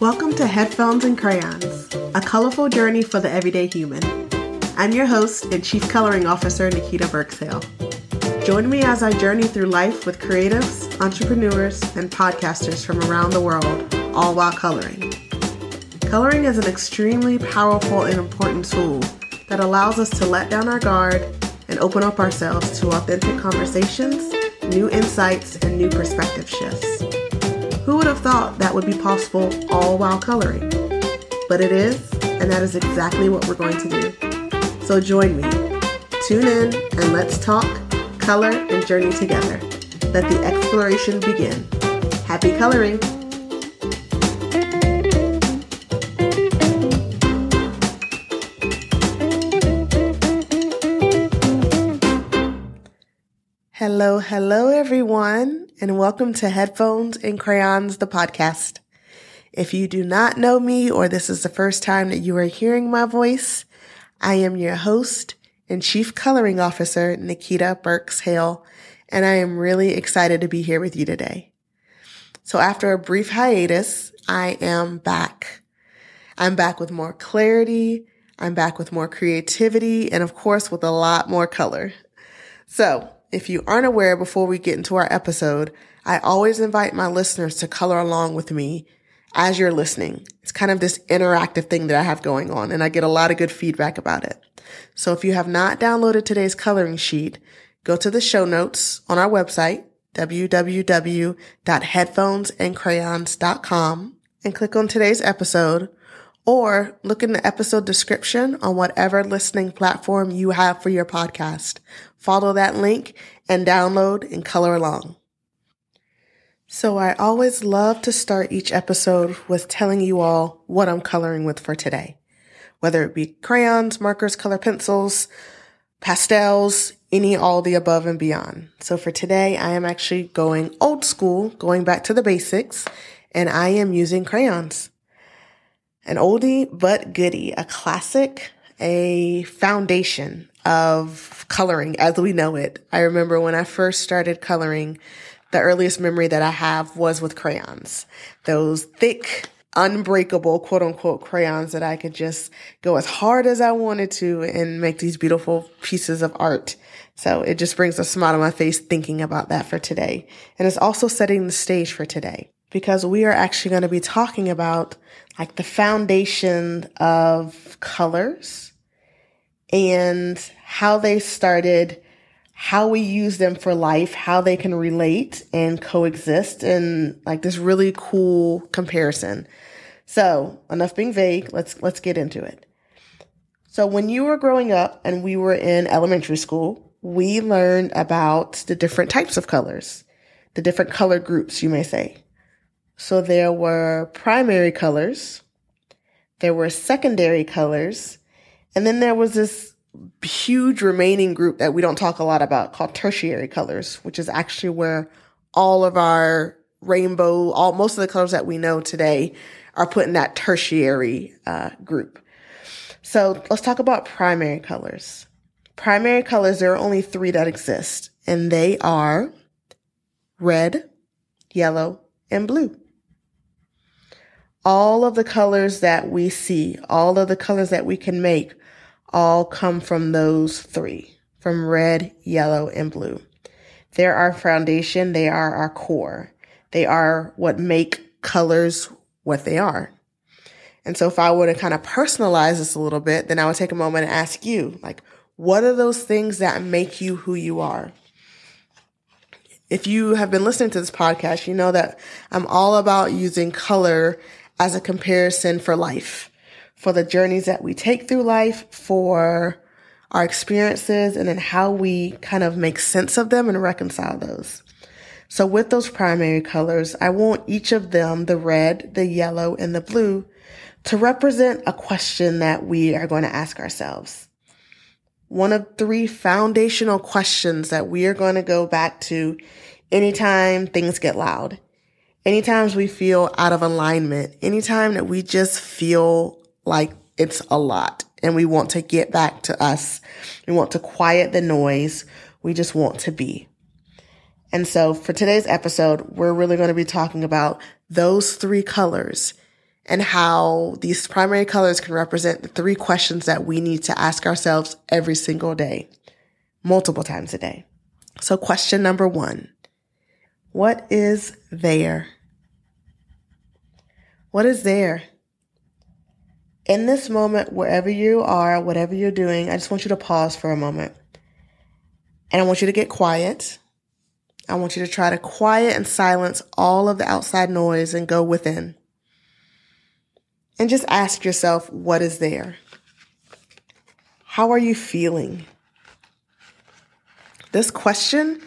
Welcome to Headphones and Crayons, a colorful journey for the everyday human. I'm your host and Chief Coloring Officer, Nikita Burks Hale. Join me as I journey through life with creatives, entrepreneurs, and podcasters from around the world, all while coloring. Coloring is an extremely powerful and important tool that allows us to let down our guard and open up ourselves to authentic conversations, new insights, and new perspective shifts. Who would have thought that would be possible all while coloring? But it is, and that is exactly what we're going to do. So join me. Tune in and let's talk, color, and journey together. Let the exploration begin. Happy coloring! Hello, hello, everyone, and welcome to Headphones and Crayons, the podcast. If you do not know me or this is the first time that you are hearing my voice, I am your host and Chief Coloring Officer, Nikita Burks Hale, and I am really excited to be here with you today. So after a brief hiatus, I am back. I'm back with more clarity. I'm back with more creativity and of course with a lot more color. So if you aren't aware before we get into our episode, I always invite my listeners to color along with me as you're listening. It's kind of this interactive thing that I have going on and I get a lot of good feedback about it. So if you have not downloaded today's coloring sheet, go to the show notes on our website, www.headphonesandcrayons.com and click on today's episode or look in the episode description on whatever listening platform you have for your podcast. Follow that link and download and color along. So I always love to start each episode with telling you all what I'm coloring with for today. Whether it be crayons, markers, color pencils, pastels, any, all the above and beyond. So for today, I am actually going old school, going back to the basics, and I am using crayons. An oldie but goodie, a classic, a foundation of coloring as we know it. I remember when I first started coloring, the earliest memory that I have was with crayons. Those thick, unbreakable quote unquote crayons that I could just go as hard as I wanted to and make these beautiful pieces of art. So it just brings a smile to my face thinking about that for today. And it's also setting the stage for today because we are actually going to be talking about like the foundation of colors and how they started, how we use them for life, how they can relate and coexist and like this really cool comparison. So enough being vague. Let's, let's get into it. So when you were growing up and we were in elementary school, we learned about the different types of colors, the different color groups, you may say. So there were primary colors, there were secondary colors, and then there was this huge remaining group that we don't talk a lot about called tertiary colors, which is actually where all of our rainbow, all most of the colors that we know today are put in that tertiary uh, group. So let's talk about primary colors. Primary colors, there are only three that exist, and they are red, yellow, and blue all of the colors that we see, all of the colors that we can make, all come from those three, from red, yellow, and blue. They're our foundation. They are our core. They are what make colors what they are. And so if I were to kind of personalize this a little bit, then I would take a moment and ask you, like, what are those things that make you who you are? If you have been listening to this podcast, you know that I'm all about using color as a comparison for life, for the journeys that we take through life, for our experiences, and then how we kind of make sense of them and reconcile those. So with those primary colors, I want each of them, the red, the yellow, and the blue, to represent a question that we are going to ask ourselves. One of three foundational questions that we are going to go back to anytime things get loud anytime we feel out of alignment, anytime that we just feel like it's a lot and we want to get back to us, we want to quiet the noise, we just want to be. And so for today's episode, we're really going to be talking about those three colors and how these primary colors can represent the three questions that we need to ask ourselves every single day, multiple times a day. So question number one, what is there? What is there? In this moment, wherever you are, whatever you're doing, I just want you to pause for a moment. And I want you to get quiet. I want you to try to quiet and silence all of the outside noise and go within. And just ask yourself, what is there? How are you feeling? This question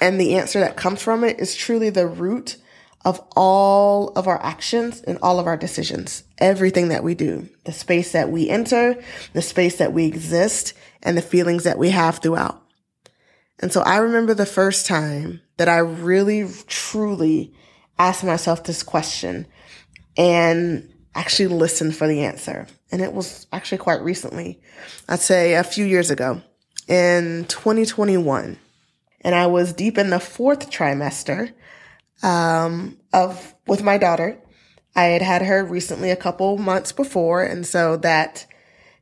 and the answer that comes from it is truly the root of all of our actions and all of our decisions. Everything that we do, the space that we enter, the space that we exist, and the feelings that we have throughout. And so I remember the first time that I really, truly asked myself this question and actually listened for the answer. And it was actually quite recently. I'd say a few years ago in 2021. And I was deep in the fourth trimester um, of with my daughter. I had had her recently a couple months before, and so that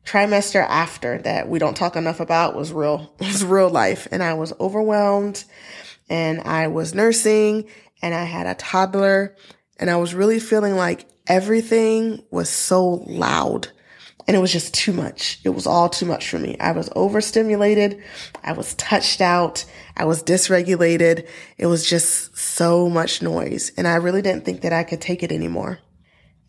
trimester after that we don't talk enough about was real was real life, and I was overwhelmed, and I was nursing, and I had a toddler, and I was really feeling like everything was so loud and it was just too much. It was all too much for me. I was overstimulated. I was touched out. I was dysregulated. It was just so much noise. And I really didn't think that I could take it anymore.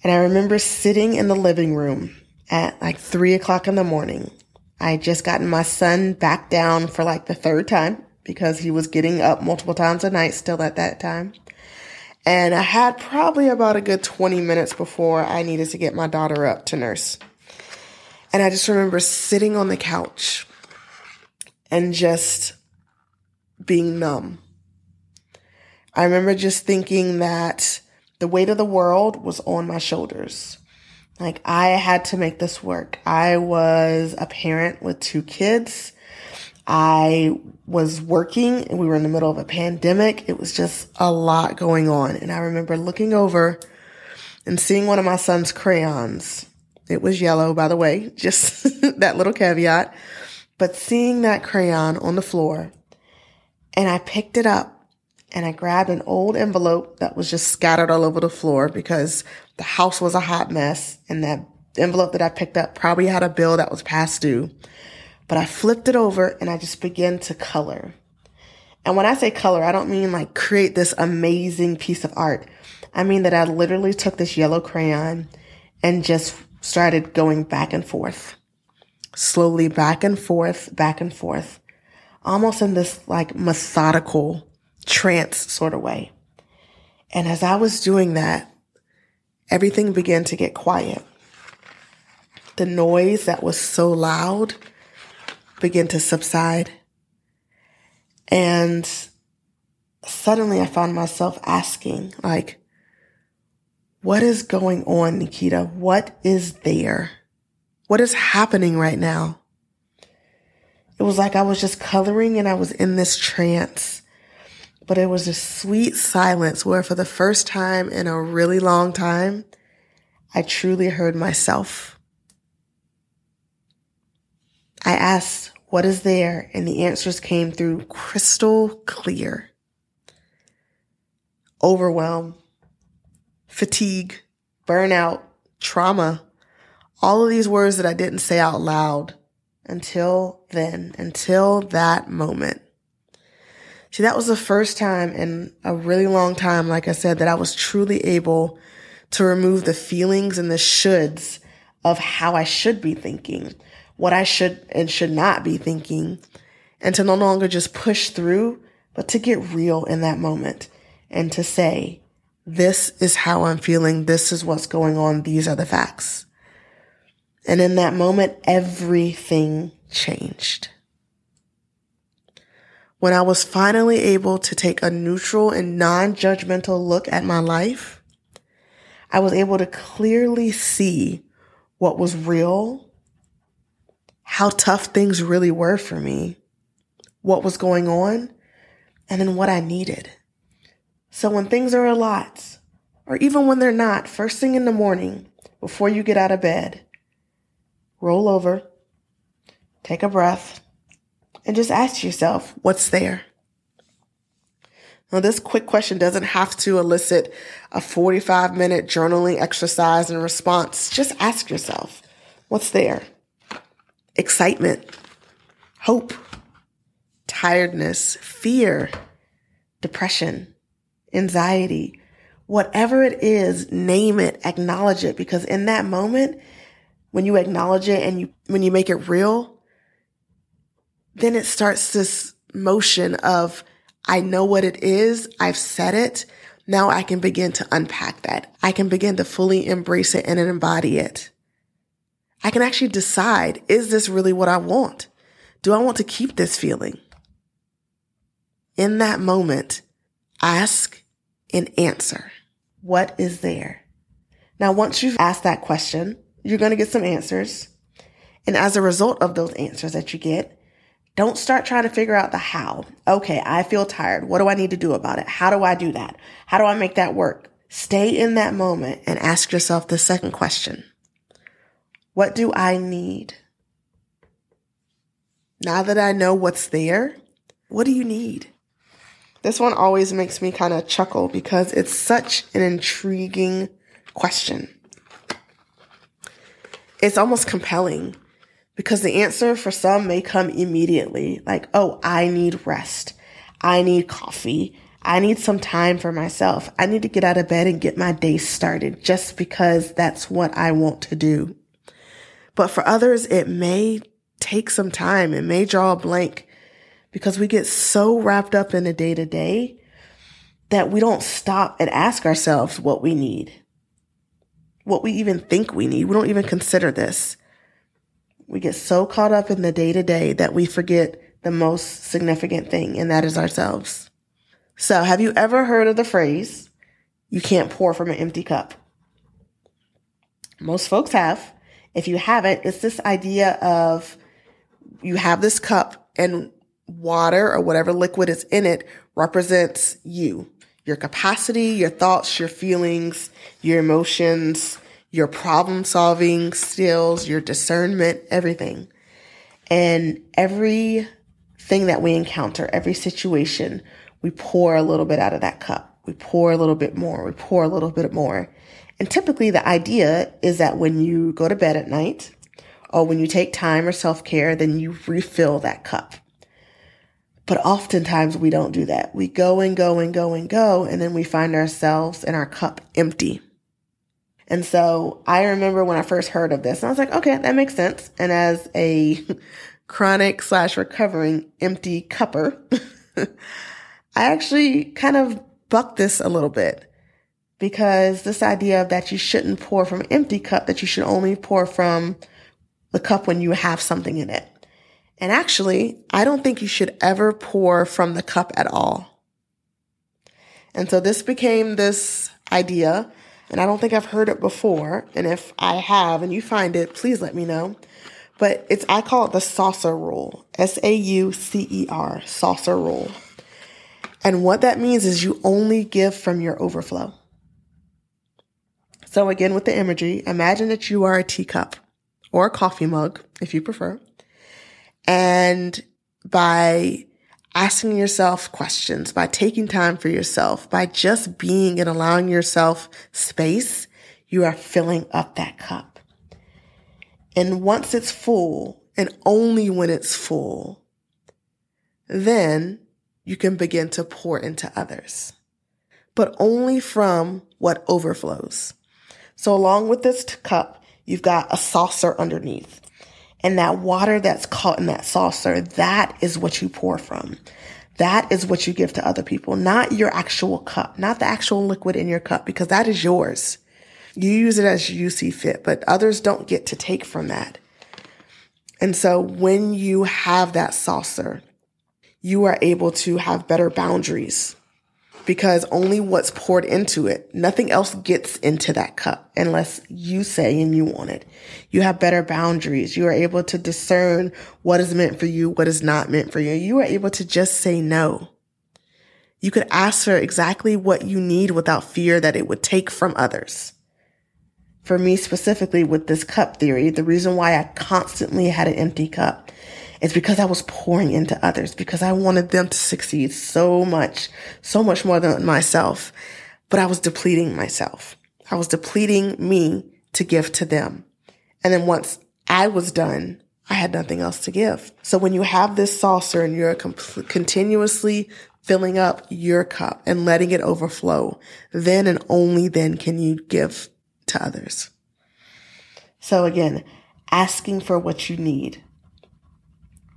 And I remember sitting in the living room at like three o'clock in the morning. I had just gotten my son back down for like the third time because he was getting up multiple times a night still at that time. And I had probably about a good 20 minutes before I needed to get my daughter up to nurse. And I just remember sitting on the couch and just being numb. I remember just thinking that the weight of the world was on my shoulders. Like I had to make this work. I was a parent with two kids. I was working and we were in the middle of a pandemic. It was just a lot going on. And I remember looking over and seeing one of my son's crayons it was yellow, by the way, just that little caveat. But seeing that crayon on the floor, and I picked it up and I grabbed an old envelope that was just scattered all over the floor because the house was a hot mess and that envelope that I picked up probably had a bill that was past due. But I flipped it over and I just began to color. And when I say color, I don't mean like create this amazing piece of art. I mean that I literally took this yellow crayon and just started going back and forth, slowly back and forth, back and forth, almost in this like methodical trance sort of way. And as I was doing that, everything began to get quiet. The noise that was so loud began to subside. And suddenly I found myself asking, like, what is going on, Nikita? What is there? What is happening right now? It was like I was just coloring and I was in this trance. But it was a sweet silence where for the first time in a really long time, I truly heard myself. I asked, what is there? And the answers came through crystal clear. Overwhelm, fatigue, burnout, trauma, all of these words that I didn't say out loud until then, until that moment. See, that was the first time in a really long time, like I said, that I was truly able to remove the feelings and the shoulds of how I should be thinking, what I should and should not be thinking, and to no longer just push through, but to get real in that moment and to say, this is how I'm feeling. This is what's going on. These are the facts. And in that moment, everything changed. When I was finally able to take a neutral and non-judgmental look at my life, I was able to clearly see what was real, how tough things really were for me, what was going on, and then what I needed. So when things are a lot, or even when they're not, first thing in the morning, before you get out of bed, roll over, take a breath, and just ask yourself, what's there? Now, this quick question doesn't have to elicit a 45 minute journaling exercise and response. Just ask yourself, what's there? Excitement, hope, tiredness, fear, depression, anxiety, whatever it is, name it, acknowledge it, because in that moment, when you acknowledge it and you, when you make it real, then it starts this motion of, I know what it is. I've said it. Now I can begin to unpack that. I can begin to fully embrace it and embody it. I can actually decide, is this really what I want? Do I want to keep this feeling? In that moment, ask and answer. What is there? Now, once you've asked that question, you're going to get some answers. And as a result of those answers that you get, don't start trying to figure out the how. Okay, I feel tired. What do I need to do about it? How do I do that? How do I make that work? Stay in that moment and ask yourself the second question. What do I need? Now that I know what's there, what do you need? This one always makes me kind of chuckle because it's such an intriguing question. It's almost compelling because the answer for some may come immediately like, oh, I need rest. I need coffee. I need some time for myself. I need to get out of bed and get my day started just because that's what I want to do. But for others, it may take some time. It may draw a blank because we get so wrapped up in the day to day that we don't stop and ask ourselves what we need, what we even think we need. We don't even consider this. We get so caught up in the day to day that we forget the most significant thing, and that is ourselves. So, have you ever heard of the phrase, you can't pour from an empty cup? Most folks have. If you haven't, it's this idea of you have this cup and water or whatever liquid is in it represents you, your capacity, your thoughts, your feelings, your emotions, your problem solving skills, your discernment, everything. And everything that we encounter, every situation, we pour a little bit out of that cup. We pour a little bit more. We pour a little bit more. And typically the idea is that when you go to bed at night or when you take time or self care, then you refill that cup. But oftentimes we don't do that. We go and go and go and go, and then we find ourselves in our cup empty. And so I remember when I first heard of this, and I was like, okay, that makes sense. And as a chronic slash recovering empty cupper, I actually kind of bucked this a little bit because this idea of that you shouldn't pour from an empty cup, that you should only pour from the cup when you have something in it. And actually, I don't think you should ever pour from the cup at all. And so this became this idea, and I don't think I've heard it before. And if I have and you find it, please let me know. But it's, I call it the saucer rule. S A U C E R, saucer rule. And what that means is you only give from your overflow. So again, with the imagery, imagine that you are a teacup or a coffee mug, if you prefer. And by asking yourself questions, by taking time for yourself, by just being and allowing yourself space, you are filling up that cup. And once it's full, and only when it's full, then you can begin to pour into others, but only from what overflows. So along with this cup, you've got a saucer underneath. And that water that's caught in that saucer, that is what you pour from. That is what you give to other people, not your actual cup, not the actual liquid in your cup, because that is yours. You use it as you see fit, but others don't get to take from that. And so when you have that saucer, you are able to have better boundaries because only what's poured into it, nothing else gets into that cup unless you say and you want it. You have better boundaries. You are able to discern what is meant for you, what is not meant for you. You are able to just say no. You could ask for exactly what you need without fear that it would take from others. For me specifically with this cup theory, the reason why I constantly had an empty cup is because I was pouring into others because I wanted them to succeed so much, so much more than myself. But I was depleting myself. I was depleting me to give to them. And then once I was done, I had nothing else to give. So when you have this saucer and you're continuously filling up your cup and letting it overflow, then and only then can you give to others. So again, asking for what you need.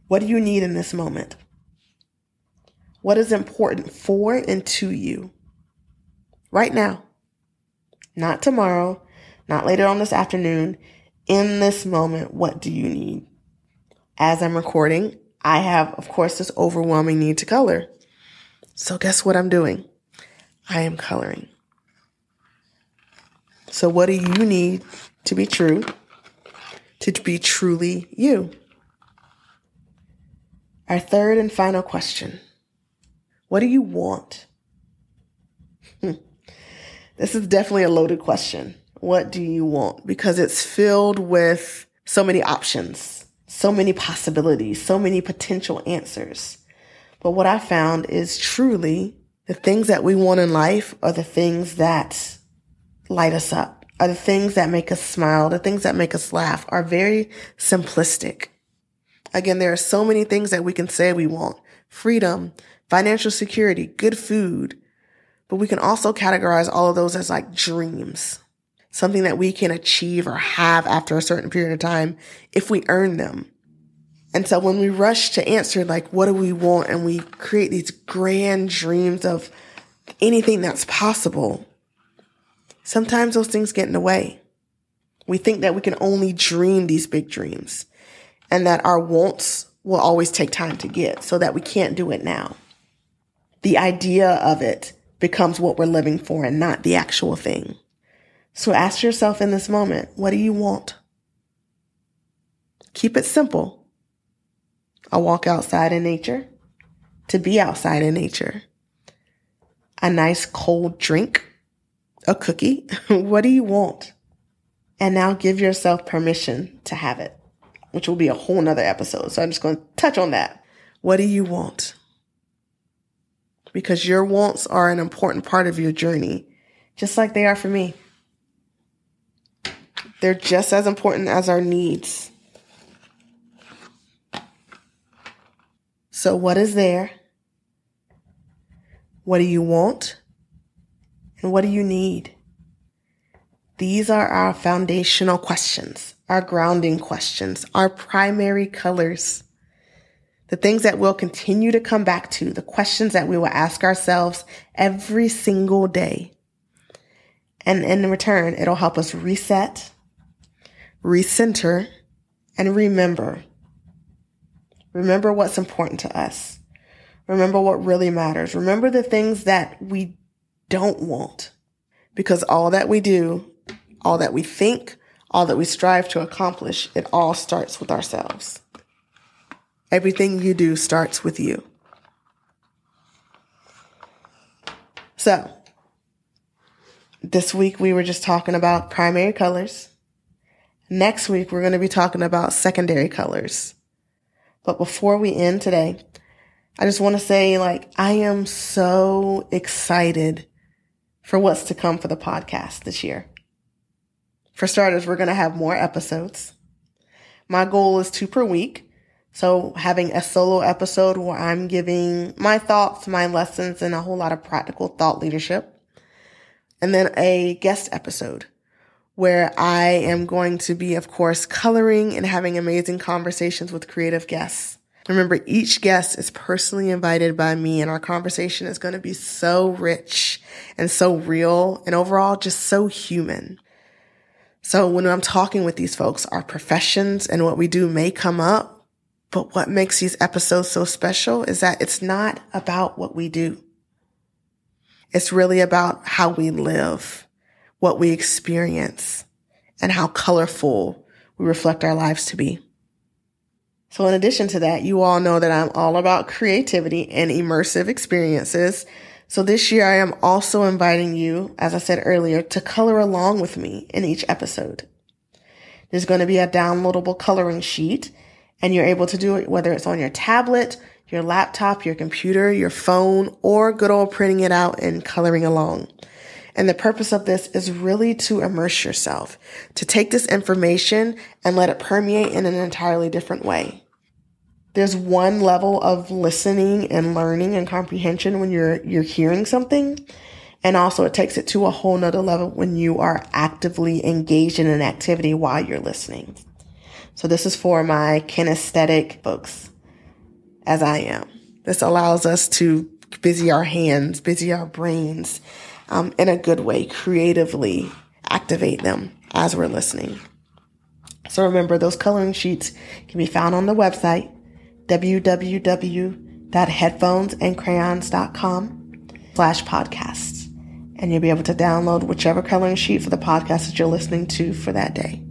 What do you need in this moment? What is important for and to you right now? Not tomorrow, not later on this afternoon. In this moment, what do you need? As I'm recording, I have, of course, this overwhelming need to color. So guess what I'm doing? I am coloring. So what do you need to be true? To be truly you? Our third and final question. What do you want? This is definitely a loaded question. What do you want? Because it's filled with so many options, so many possibilities, so many potential answers. But what I found is truly the things that we want in life are the things that light us up, are the things that make us smile, the things that make us laugh are very simplistic. Again, there are so many things that we can say we want. Freedom, financial security, good food. But we can also categorize all of those as like dreams. Something that we can achieve or have after a certain period of time if we earn them. And so when we rush to answer, like, what do we want? And we create these grand dreams of anything that's possible, sometimes those things get in the way. We think that we can only dream these big dreams and that our wants will always take time to get so that we can't do it now. The idea of it becomes what we're living for and not the actual thing. So ask yourself in this moment, what do you want? Keep it simple a walk outside in nature, to be outside in nature, a nice cold drink, a cookie. what do you want? And now give yourself permission to have it, which will be a whole nother episode. So I'm just going to touch on that. What do you want? Because your wants are an important part of your journey, just like they are for me. They're just as important as our needs. So, what is there? What do you want? And what do you need? These are our foundational questions, our grounding questions, our primary colors. The things that we'll continue to come back to, the questions that we will ask ourselves every single day. And in return, it'll help us reset, recenter, and remember Remember what's important to us. Remember what really matters. Remember the things that we don't want. Because all that we do, all that we think, all that we strive to accomplish, it all starts with ourselves. Everything you do starts with you. So, this week we were just talking about primary colors. Next week we're going to be talking about secondary colors. But before we end today, I just want to say, like, I am so excited for what's to come for the podcast this year. For starters, we're going to have more episodes. My goal is two per week. So having a solo episode where I'm giving my thoughts, my lessons, and a whole lot of practical thought leadership. And then a guest episode where I am going to be, of course, coloring and having amazing conversations with creative guests. Remember, each guest is personally invited by me, and our conversation is going to be so rich and so real and overall just so human. So when I'm talking with these folks, our professions and what we do may come up, but what makes these episodes so special is that it's not about what we do. It's really about how we live what we experience and how colorful we reflect our lives to be. So in addition to that, you all know that I'm all about creativity and immersive experiences. So this year I am also inviting you, as I said earlier, to color along with me in each episode. There's going to be a downloadable coloring sheet and you're able to do it whether it's on your tablet, your laptop, your computer, your phone, or good old printing it out and coloring along. And the purpose of this is really to immerse yourself, to take this information and let it permeate in an entirely different way there's one level of listening and learning and comprehension when you're you're hearing something. And also it takes it to a whole nother level when you are actively engaged in an activity while you're listening. So this is for my kinesthetic folks as i am. This allows us to busy our hands busy our brains um, in a good way creatively activate them as we're listening. So remember those coloring sheets can be found on the website www.headphonesandcrayons.com slash podcasts. And you'll be able to download whichever coloring sheet for the podcast that you're listening to for that day.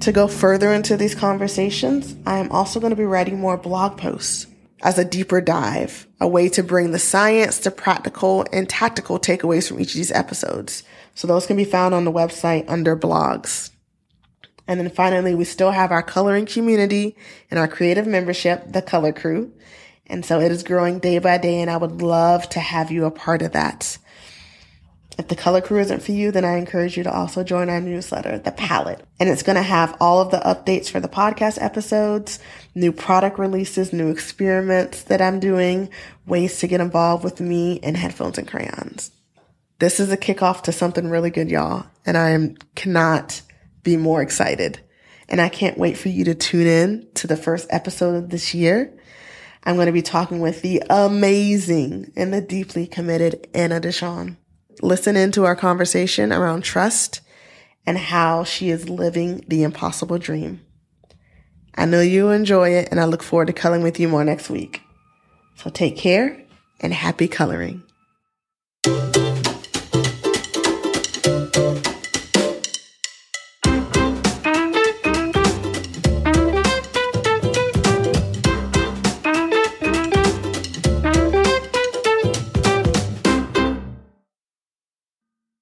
To go further into these conversations, I am also going to be writing more blog posts as a deeper dive, a way to bring the science to practical and tactical takeaways from each of these episodes. So those can be found on the website under blogs. And then finally, we still have our coloring community and our creative membership, the Color Crew. And so it is growing day by day, and I would love to have you a part of that. If the color crew isn't for you, then I encourage you to also join our newsletter, The Palette. And it's going to have all of the updates for the podcast episodes, new product releases, new experiments that I'm doing, ways to get involved with me and headphones and crayons. This is a kickoff to something really good, y'all. And I am cannot be more excited. And I can't wait for you to tune in to the first episode of this year. I'm going to be talking with the amazing and the deeply committed Anna Deshawn. Listen into our conversation around trust and how she is living the impossible dream. I know you'll enjoy it and I look forward to coloring with you more next week. So take care and happy coloring.